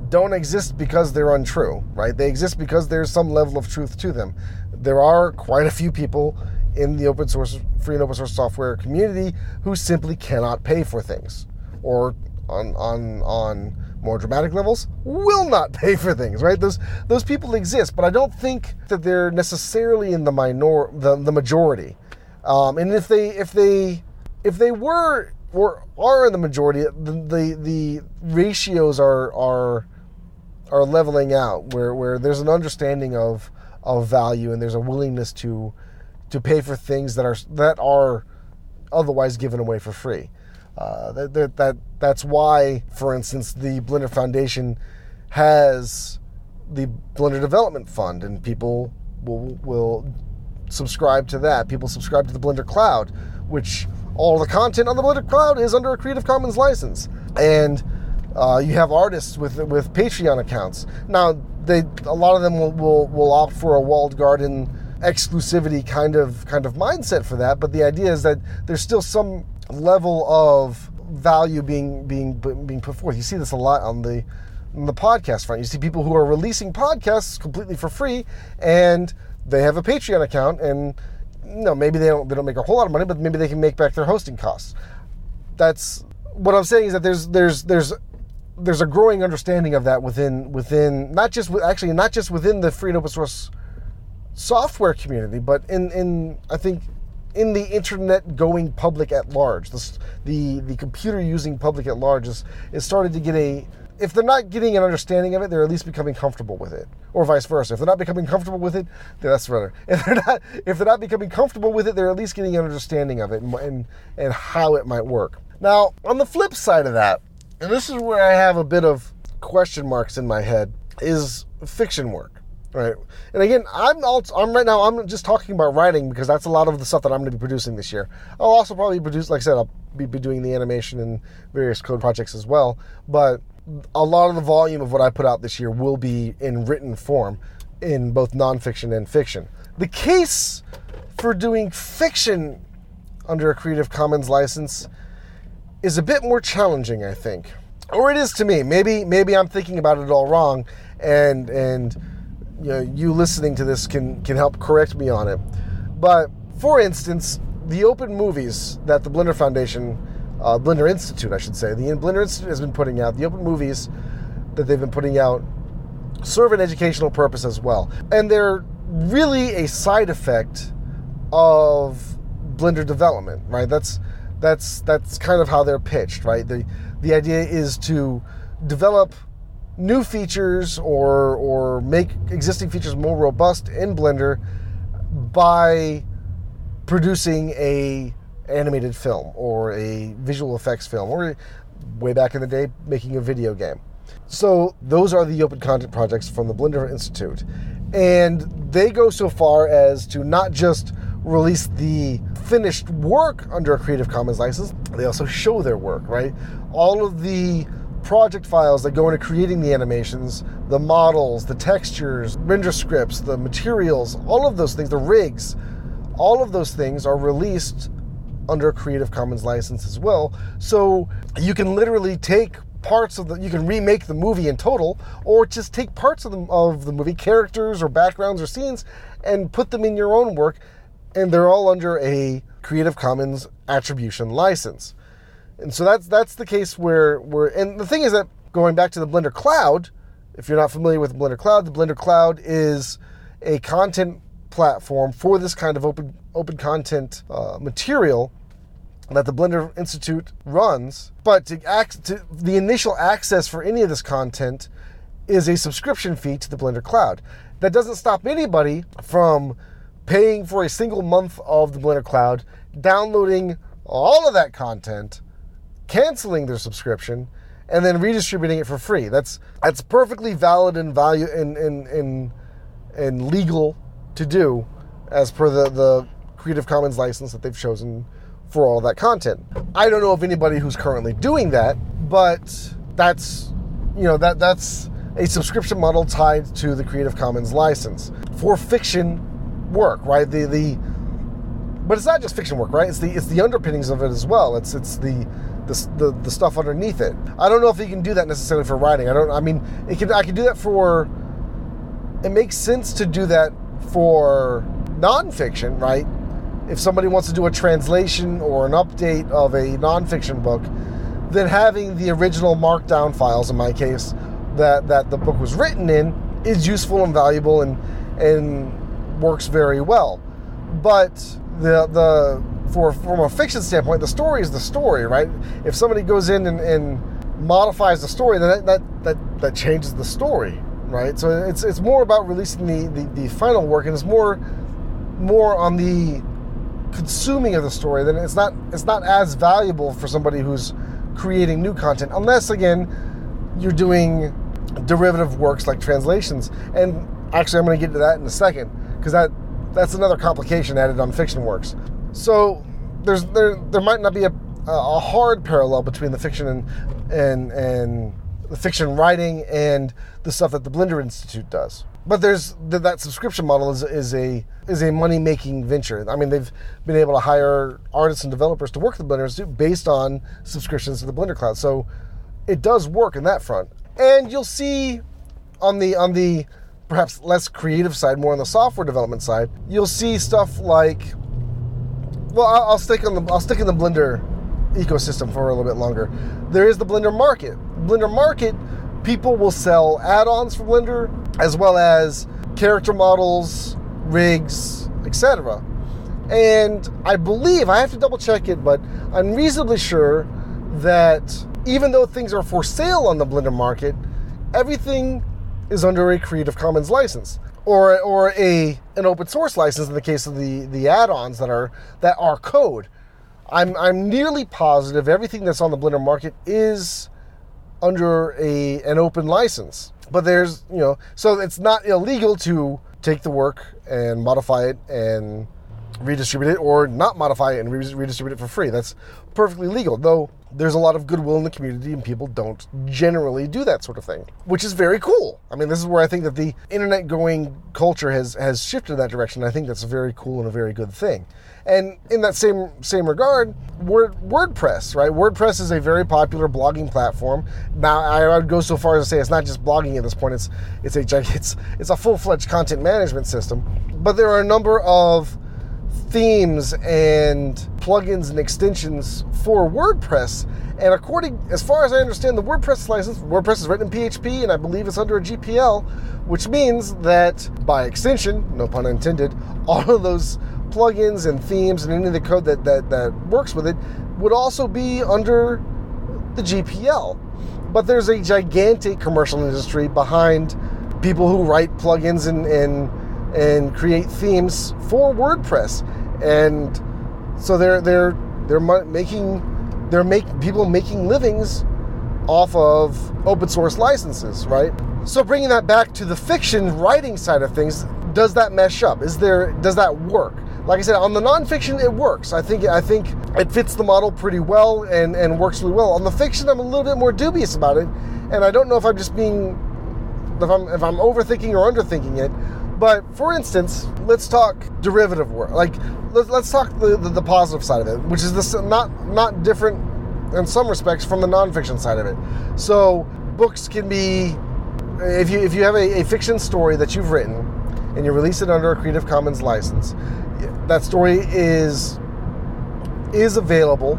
don't exist because they're untrue, right? They exist because there's some level of truth to them. There are quite a few people in the open source, free and open source software community who simply cannot pay for things, or on on on more dramatic levels will not pay for things, right? Those those people exist, but I don't think that they're necessarily in the minor the, the majority. Um, and if they if they if they were or are in the majority, the the, the ratios are are are leveling out where, where there's an understanding of of value and there's a willingness to to pay for things that are that are otherwise given away for free. Uh, that, that, that that's why, for instance, the Blender Foundation has the Blender Development Fund, and people will will subscribe to that. People subscribe to the Blender Cloud, which all the content on the Blender Cloud is under a Creative Commons license, and uh, you have artists with with Patreon accounts. Now, they a lot of them will, will, will opt for a walled garden exclusivity kind of kind of mindset for that, but the idea is that there's still some level of value being being being put forth. You see this a lot on the on the podcast front. You see people who are releasing podcasts completely for free, and they have a Patreon account, and you know maybe they don't they don't make a whole lot of money, but maybe they can make back their hosting costs. That's what I'm saying is that there's there's there's there's a growing understanding of that within within not just actually not just within the free and open source software community, but in in I think in the internet going public at large. The, the, the computer using public at large is, is started to get a, if they're not getting an understanding of it, they're at least becoming comfortable with it, or vice versa. If they're not becoming comfortable with it, that's better. [laughs] If they're not, if they're not becoming comfortable with it, they're at least getting an understanding of it and, and, and how it might work. Now, on the flip side of that, and this is where I have a bit of question marks in my head, is fiction work right? And again, I'm I'm right now I'm just talking about writing because that's a lot of the stuff that I'm going to be producing this year. I'll also probably produce, like I said, I'll be, be doing the animation and various code projects as well. But a lot of the volume of what I put out this year will be in written form, in both nonfiction and fiction. The case for doing fiction under a Creative Commons license is a bit more challenging, I think, or it is to me. Maybe maybe I'm thinking about it all wrong, and and you know, you listening to this can can help correct me on it. But for instance, the open movies that the Blender Foundation, uh, Blender Institute, I should say, the Blender Institute has been putting out, the open movies that they've been putting out serve an educational purpose as well. And they're really a side effect of Blender development, right? That's that's that's kind of how they're pitched, right? The the idea is to develop new features or or make existing features more robust in Blender by producing a animated film or a visual effects film or way back in the day making a video game. So those are the open content projects from the Blender Institute. And they go so far as to not just release the finished work under a Creative Commons license, they also show their work, right? All of the project files that go into creating the animations, the models, the textures, render scripts, the materials, all of those things, the rigs, all of those things are released under a Creative Commons license as well. So you can literally take parts of the you can remake the movie in total or just take parts of the, of the movie characters or backgrounds or scenes and put them in your own work and they're all under a creative commons attribution license and so that's that's the case where where and the thing is that going back to the Blender Cloud, if you're not familiar with Blender Cloud, the Blender Cloud is a content platform for this kind of open open content uh, material that the Blender Institute runs. But to, act, to the initial access for any of this content is a subscription fee to the Blender Cloud. That doesn't stop anybody from paying for a single month of the Blender Cloud, downloading all of that content, canceling their subscription and then redistributing it for free. That's that's perfectly valid and value and and and, and legal to do as per the, the Creative Commons license that they've chosen for all of that content. I don't know of anybody who's currently doing that, but that's you know that that's a subscription model tied to the Creative Commons license for fiction work, right? The the but it's not just fiction work, right? It's the it's the underpinnings of it as well. It's it's the the, the, the stuff underneath it. I don't know if you can do that necessarily for writing. I don't. I mean, it can. I can do that for. It makes sense to do that for nonfiction, right? If somebody wants to do a translation or an update of a nonfiction book, then having the original markdown files, in my case, that, that the book was written in, is useful and valuable and, and works very well. But the, the for, from a fiction standpoint, the story is the story, right? If somebody goes in and, and modifies the story, then that, that, that, that changes the story, right? So it's, it's more about releasing the, the, the final work and it's more more on the consuming of the story, then it's not it's not as valuable for somebody who's creating new content, unless again you're doing derivative works like translations. And actually, I'm going to get to that in a second because that that's another complication added on fiction works. So there's there there might not be a a hard parallel between the fiction and and and the fiction writing and the stuff that the Blender Institute does. But there's that subscription model is, is a is a money making venture. I mean, they've been able to hire artists and developers to work at the Blender Institute based on subscriptions to the Blender Cloud. So it does work in that front. And you'll see on the on the perhaps less creative side, more on the software development side, you'll see stuff like well, I'll, stick on the I'll stick in the Blender ecosystem for a little bit longer. There is the Blender Market. Blender Market, people will sell add-ons for Blender as well as character models, rigs, etc. And I believe I have to double check it, but I'm reasonably sure that even though things are for sale on the Blender Market, everything is under a Creative Commons license or or a an open source license in the case of the the add-ons that are that are code. I'm I'm nearly positive everything that's on the Blender market is under a an open license. But there's you know so it's not illegal to take the work and modify it and redistribute it or not modify it and redistribute it for free. That's perfectly legal, though there's a lot of goodwill in the community and people don't generally do that sort of thing, which is very cool. I mean, this is where I think that the internet going culture has, has shifted in that direction. I think that's a very cool and a very good thing. And in that same same regard, Word, WordPress, right? WordPress is a very popular blogging platform. Now, I would go so far as to say it's not just blogging at this point. It's it's a it's it's a full fledged content management system. But there are a number of themes and plugins and extensions for WordPress. And according, as far as I understand, the WordPress license, WordPress is written in PHP, and I believe it's under a GPL, which means that by extension, no pun intended, [laughs] all of those plugins and themes and any of the code that, that, that works with it would also be under the GPL. But there's a gigantic commercial industry behind people who write plugins and, and and create themes for WordPress. And so they're they're they're making they're make people making livings off of open source licenses, right? So bringing that back to the fiction writing side of things, does that mesh up? Is there does that work? Like I said, on the nonfiction, it works. I think I think it fits the model pretty well and, and works really well. On the fiction, I'm a little bit more dubious about it, and I don't know if I'm just being if I'm if I'm overthinking or underthinking it. But for instance, let's talk derivative work. Like let's, let's talk the, the, the positive side of it, which is this not not different in some respects from the nonfiction side of it. So books can be if you if you have a, a fiction story that you've written and you release it under a Creative Commons license, that story is is available.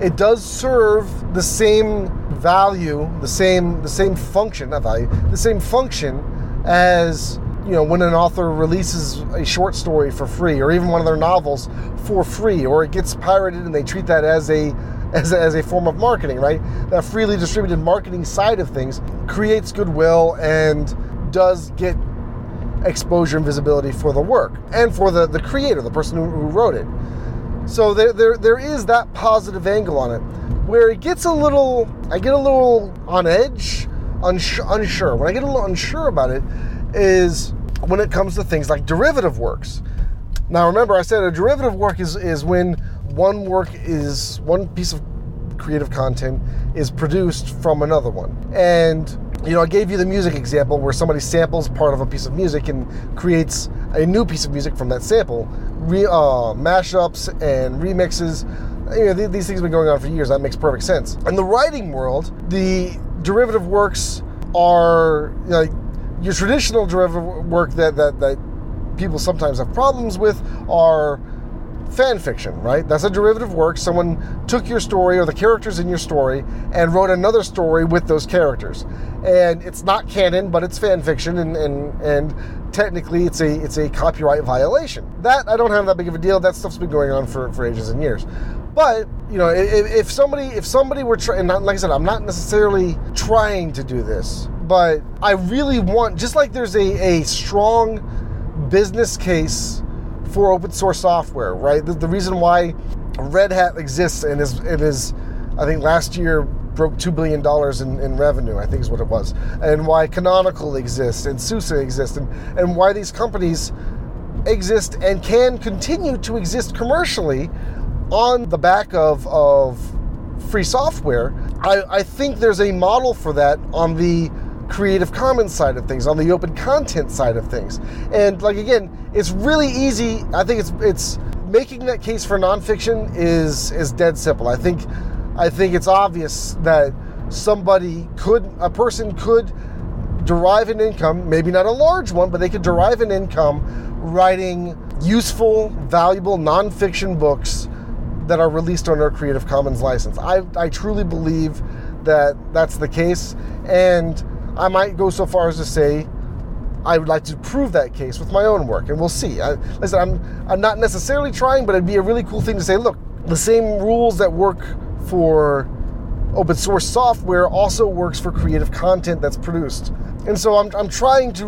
It does serve the same value, the same the same function, not value, the same function as you know, when an author releases a short story for free, or even one of their novels for free, or it gets pirated and they treat that as a [laughs] as a, as a form of marketing, right? That freely distributed marketing side of things creates goodwill and does get exposure and visibility for the work and for the, the creator, the person who, who wrote it. So there, there, there is that positive angle on it. Where it gets a little, I get a little on edge, unsure. When I get a little unsure about it, is when it comes to things like derivative works. Now, remember, I said a derivative work is, is when one work is, one piece of creative content is produced from another one. And, you know, I gave you the music example where somebody samples part of a piece of music and creates a new piece of music from that sample. Re, uh, mashups and remixes, you know, these things have been going on for years. That makes perfect sense. In the writing world, the derivative works are, you know, your traditional derivative work that, that, that people sometimes have problems with are fan fiction, right? That's a derivative work. Someone took your story or the characters in your story and wrote another story with those characters. And it's not canon, but it's fan fiction and and, and technically it's a it's a copyright violation. That I don't have that big of a deal. That stuff's been going on for, for ages and years. But you know, if, if somebody if somebody were trying, like I said, I'm not necessarily trying to do this, but I really want, just like there's a, a strong business case for open source software, right? The, the reason why Red Hat exists and is it is, I think last year broke two billion dollars in, in revenue, I think is what it was, and why Canonical exists and SUSE exists, and, and why these companies exist and can continue to exist commercially on the back of, of free software. I, I think there's a model for that on the Creative Commons side of things, on the open content side of things. And like again, it's really easy. I think it's it's making that case for nonfiction is is dead simple. I think I think it's obvious that somebody could a person could derive an income, maybe not a large one, but they could derive an income writing useful, valuable nonfiction books that are released under a Creative Commons license. I, I truly believe that that's the case, and I might go so far as to say I would like to prove that case with my own work, and we'll see. I, listen, I'm I'm not necessarily trying, but it'd be a really cool thing to say. Look, the same rules that work for open source software also works for creative content that's produced, and so I'm I'm trying to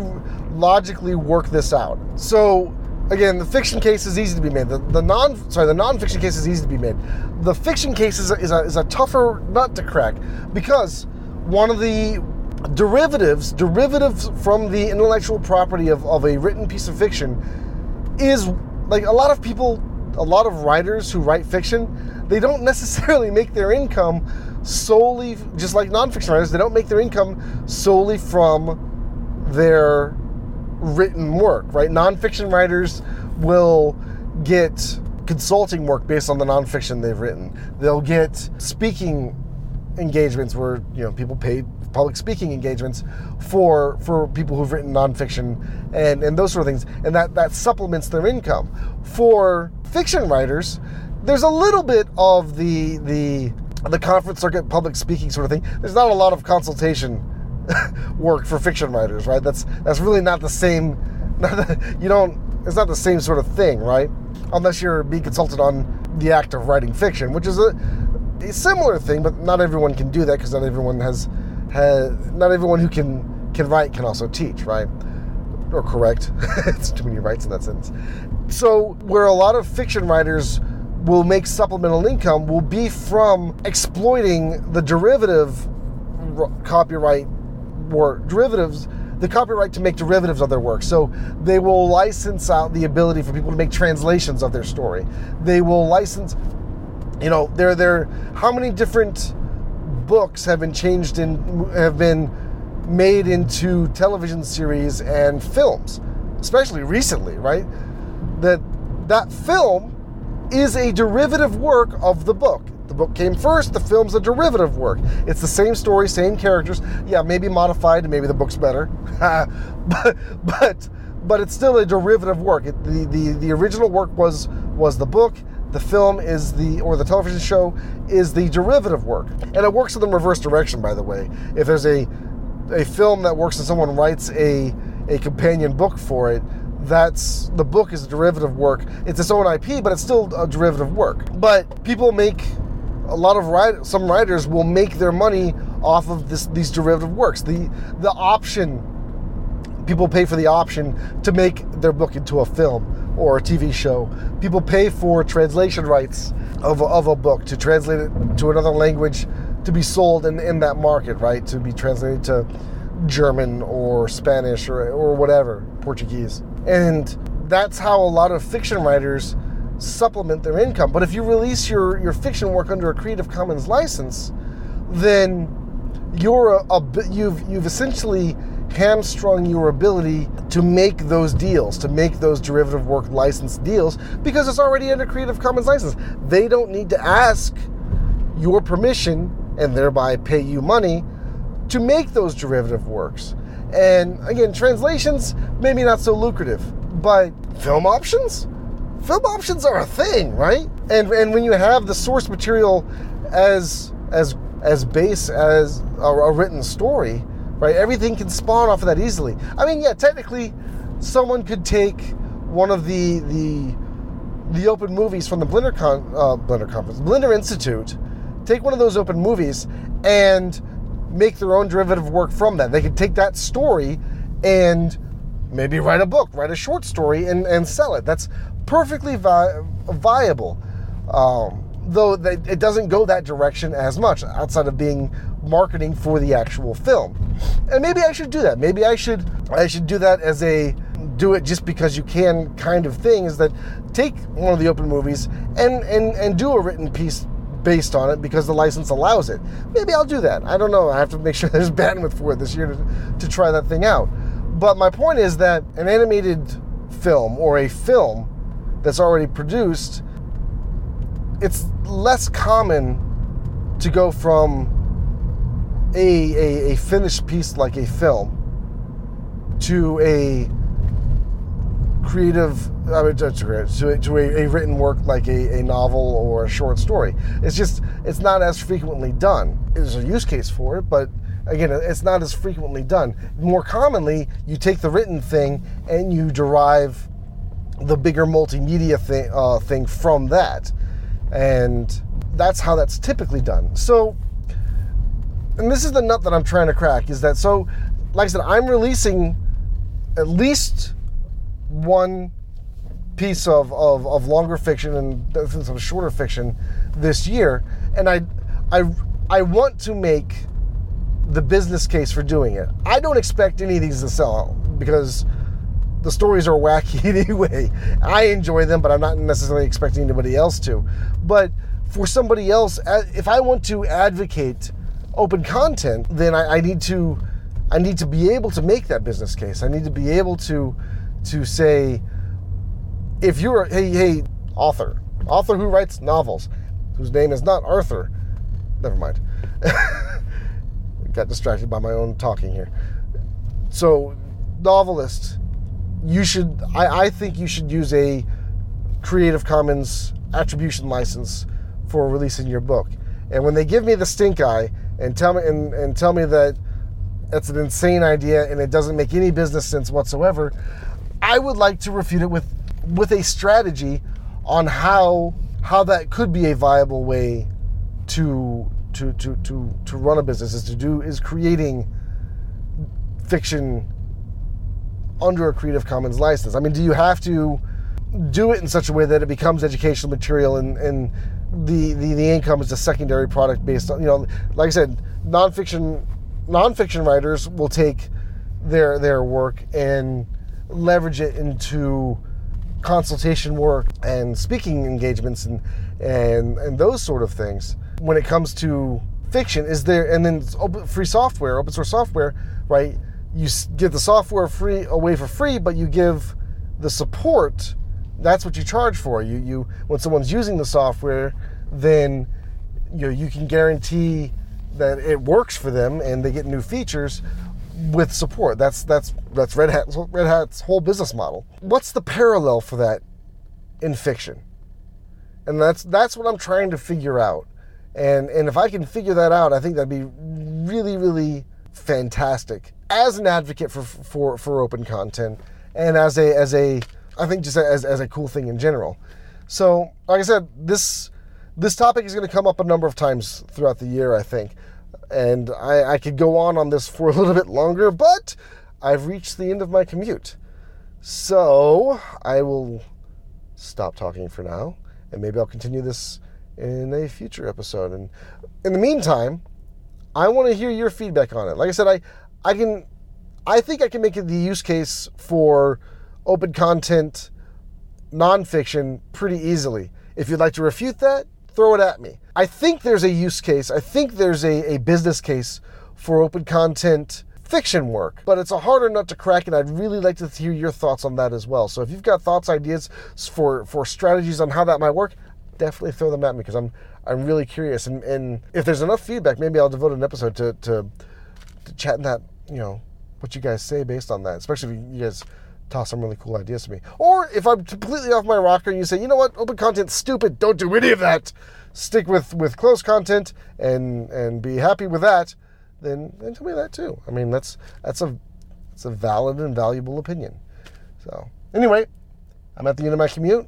logically work this out. So again, the fiction case is easy to be made. The, the non sorry, the non-fiction case is easy to be made. The fiction case is a, is a, is a tougher nut to crack because one of the derivatives derivatives from the intellectual property of, of a written piece of fiction is like a lot of people a lot of writers who write fiction they don't necessarily make their income solely just like nonfiction writers they don't make their income solely from their written work, right? Nonfiction writers will get consulting work based on the nonfiction they've written. They'll get speaking engagements where you know people pay public speaking engagements for for people who've written nonfiction and and those sort of things, and that that supplements their income. For fiction writers, there's a little bit of the the the conference circuit public speaking sort of thing. There's not a lot of consultation [laughs] work for fiction writers, right? That's that's really not the same. [laughs] Not the, you don't. It's not the same sort of thing, right? Unless you're being consulted on the act of writing fiction, which is a, a similar thing, but not everyone can do that because not everyone has has not everyone who can can write can also teach, right? Or correct. [laughs] it's too many rights in that sentence. So where a lot of fiction writers will make supplemental income will be from exploiting the derivative copyright or derivatives the copyright to make derivatives of their work. So they will license out the ability for people to make translations of their story. They will license, you know, there there how many different books have been changed in have been made into television series and films, especially recently, right? That that film is a derivative work of the book. The book came first, the film's a derivative work. It's the same story, same characters. Yeah, maybe modified maybe the book's better. [laughs] but but but it's still a derivative work. It, the, the the original work was was the book. The film is the or the television show is the derivative work. And it works in the reverse direction by the way. If there's a a film that works and someone writes a a companion book for it, that's the book is a derivative work. It's its own IP, but it's still a derivative work. But people make a lot of write, some writers will make their money off of this, these derivative works. The the option people pay for the option to make their book into a film or a TV show. People pay for translation rights of a, of a book to translate it to another language to be sold in, in that market, right? To be translated to German or Spanish or, or whatever, Portuguese. And that's how a lot of fiction writers supplement their income. But if you release your, your fiction work under a Creative Commons license, then you're a, a, you've you've essentially hamstrung your ability to make those deals, to make those derivative work license deals, because it's already under Creative Commons license. They don't need to ask your permission and thereby pay you money to make those derivative works. And again, translations maybe not so lucrative, but film options film options are a thing, right? And and when you have the source material as as as base as a, a written story, right? Everything can spawn off of that easily. I mean, yeah, technically, someone could take one of the the the open movies from the Blender Con, uh, Blender Conference, Blender Institute, take one of those open movies and make their own derivative work from that. They could take that story and maybe write a book, write a short story, and, and sell it. That's perfectly vi- viable. Um, though it doesn't go that direction as much outside of being marketing for the actual film. And maybe I should do that. Maybe I should I should do that as a do it just because you can kind of thing is that take one of the open movies and and and do a written piece based on it because the license allows it. Maybe I'll do that. I don't know. I have to make sure [laughs] there's bandwidth for it this year to, to try that thing out. But my point is that an animated film or a film that's already produced, it's less common to go from a, a, a finished piece like a film to a creative I mean, to, to, to a, a, written work like a, a, novel or a short story. It's just it's not as frequently done. There's a use case for it, but again, it's not as frequently done. More commonly, you take the written thing and you derive the bigger multimedia thing, uh, thing from that, and that's how that's typically done. So, and this is the nut that I'm trying to crack is that so, like I said, I'm releasing at least one piece of, of, of longer fiction and some shorter fiction this year, and I, I, I want to make the business case for doing it. I don't expect any of these to sell because the stories are wacky [laughs] anyway. I enjoy them, but I'm not necessarily expecting anybody else to. But for somebody else, if I want to advocate open content, then I, I need to I need to be able to make that business case. I need to be able to to say, if you're a hey, hey, author, author who writes novels, whose name is not Arthur, never mind. [laughs] Got distracted by my own talking here. So, novelist, you should, I, I think you should use a Creative Commons attribution license for releasing your book. And when they give me the stink eye and tell me and, and tell me that that's an insane idea and it doesn't make any business sense whatsoever, I would like to refute it with with a strategy on how how that could be a viable way to to to to to run a business is to do is creating fiction under a Creative Commons license. I mean, do you have to do it in such a way that it becomes educational material and, and the, the, the income is a secondary product based on, you know, like I said, nonfiction nonfiction writers will take their their work and leverage it into consultation work and speaking engagements and and and those sort of things. When it comes to fiction, is there and then open, free software, open source software, right? You give the software free away for free, but you give the support. That's what you charge for. You you when someone's using the software, then you know, you can guarantee that it works for them and they get new features with support. That's that's that's Red Hat Red Hat's whole business model. What's the parallel for that in fiction? And that's that's what I'm trying to figure out. And and if I can figure that out, I think that'd be really really fantastic as an advocate for for for open content and as a as a I think just as as a cool thing in general. So, like I said, this this topic is going to come up a number of times throughout the year, I think and I, I could go on on this for a little bit longer, but I've reached the end of my commute. So I will stop talking for now, and maybe I'll continue this in a future episode. And in the meantime, I want to hear your feedback on it. Like I said, I I can I think I can make it the use case for open content nonfiction pretty easily. If you'd like to refute that, throw it at me. I think there's a use case, I think there's a, a business case for open content fiction work, but it's a harder nut to crack, and I'd really like to hear your thoughts on that as well. So if you've got thoughts, ideas for, for strategies on how that might work, definitely throw them at me because I'm I'm really curious. And, and if there's enough feedback, maybe I'll devote an episode to, to, to chatting that, you know, what you guys say based on that, especially if you guys toss some really cool ideas to me. Or if I'm completely off my rocker and you say, you know what, open content's stupid, don't do any of that. Stick with, with closed content and and be happy with that, then, then tell me that too. I mean that's that's a it's a valid and valuable opinion. So anyway, I'm at the end of my commute.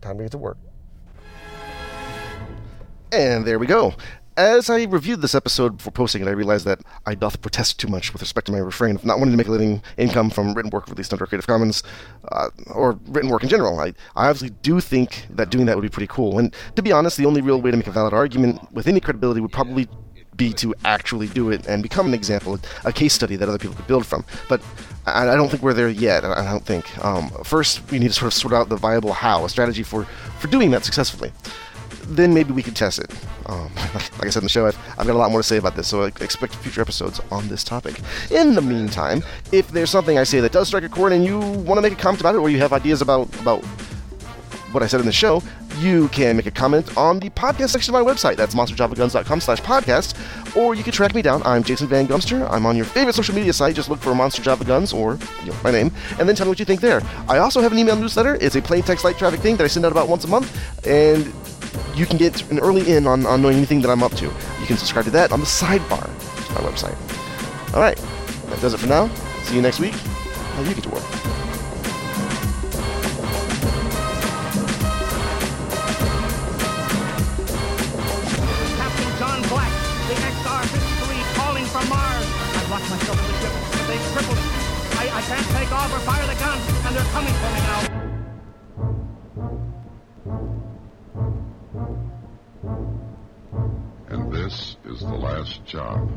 Time to get to work. And there we go. As I reviewed this episode before posting it, I realized that I doth protest too much with respect to my refrain of not wanting to make a living income from written work released under Creative Commons, uh, or written work in general. I, I obviously do think that doing that would be pretty cool. And to be honest, the only real way to make a valid argument with any credibility would probably be to actually do it and become an example, a case study that other people could build from. But I, I don't think we're there yet. I don't think. Um, first, we need to sort of sort out the viable how, a strategy for, for doing that successfully then maybe we can test it. Um, [laughs] like I said in the show, I've, I've, got a lot more to say about this, so expect future episodes on this topic. In the meantime, if there's something I say that does strike a chord and you want to make a comment about it, or you have ideas about about what I said in the show, you can make a comment on the podcast section of my website. That's monsterjavaguns.com slash podcast. Or you can track me down. I'm Jason Van Gumster. I'm on your favorite social media site. Just look for Monster Java Guns or you know, my name, and then tell me what you think there. I also have an email newsletter. It's a plain text light traffic thing that I send out about once a month, and you can get an early in on, on knowing anything that I'm up to. You can subscribe to that on the sidebar of my website. All right, that does it for now. See you next week. Now you get to work. Myself in the ship, but they've crippled it. I, I can't take off or fire the gun, and they're coming for me now. And this is the last job.